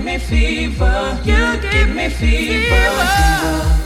give me fever. You give me fever. fever.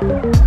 But every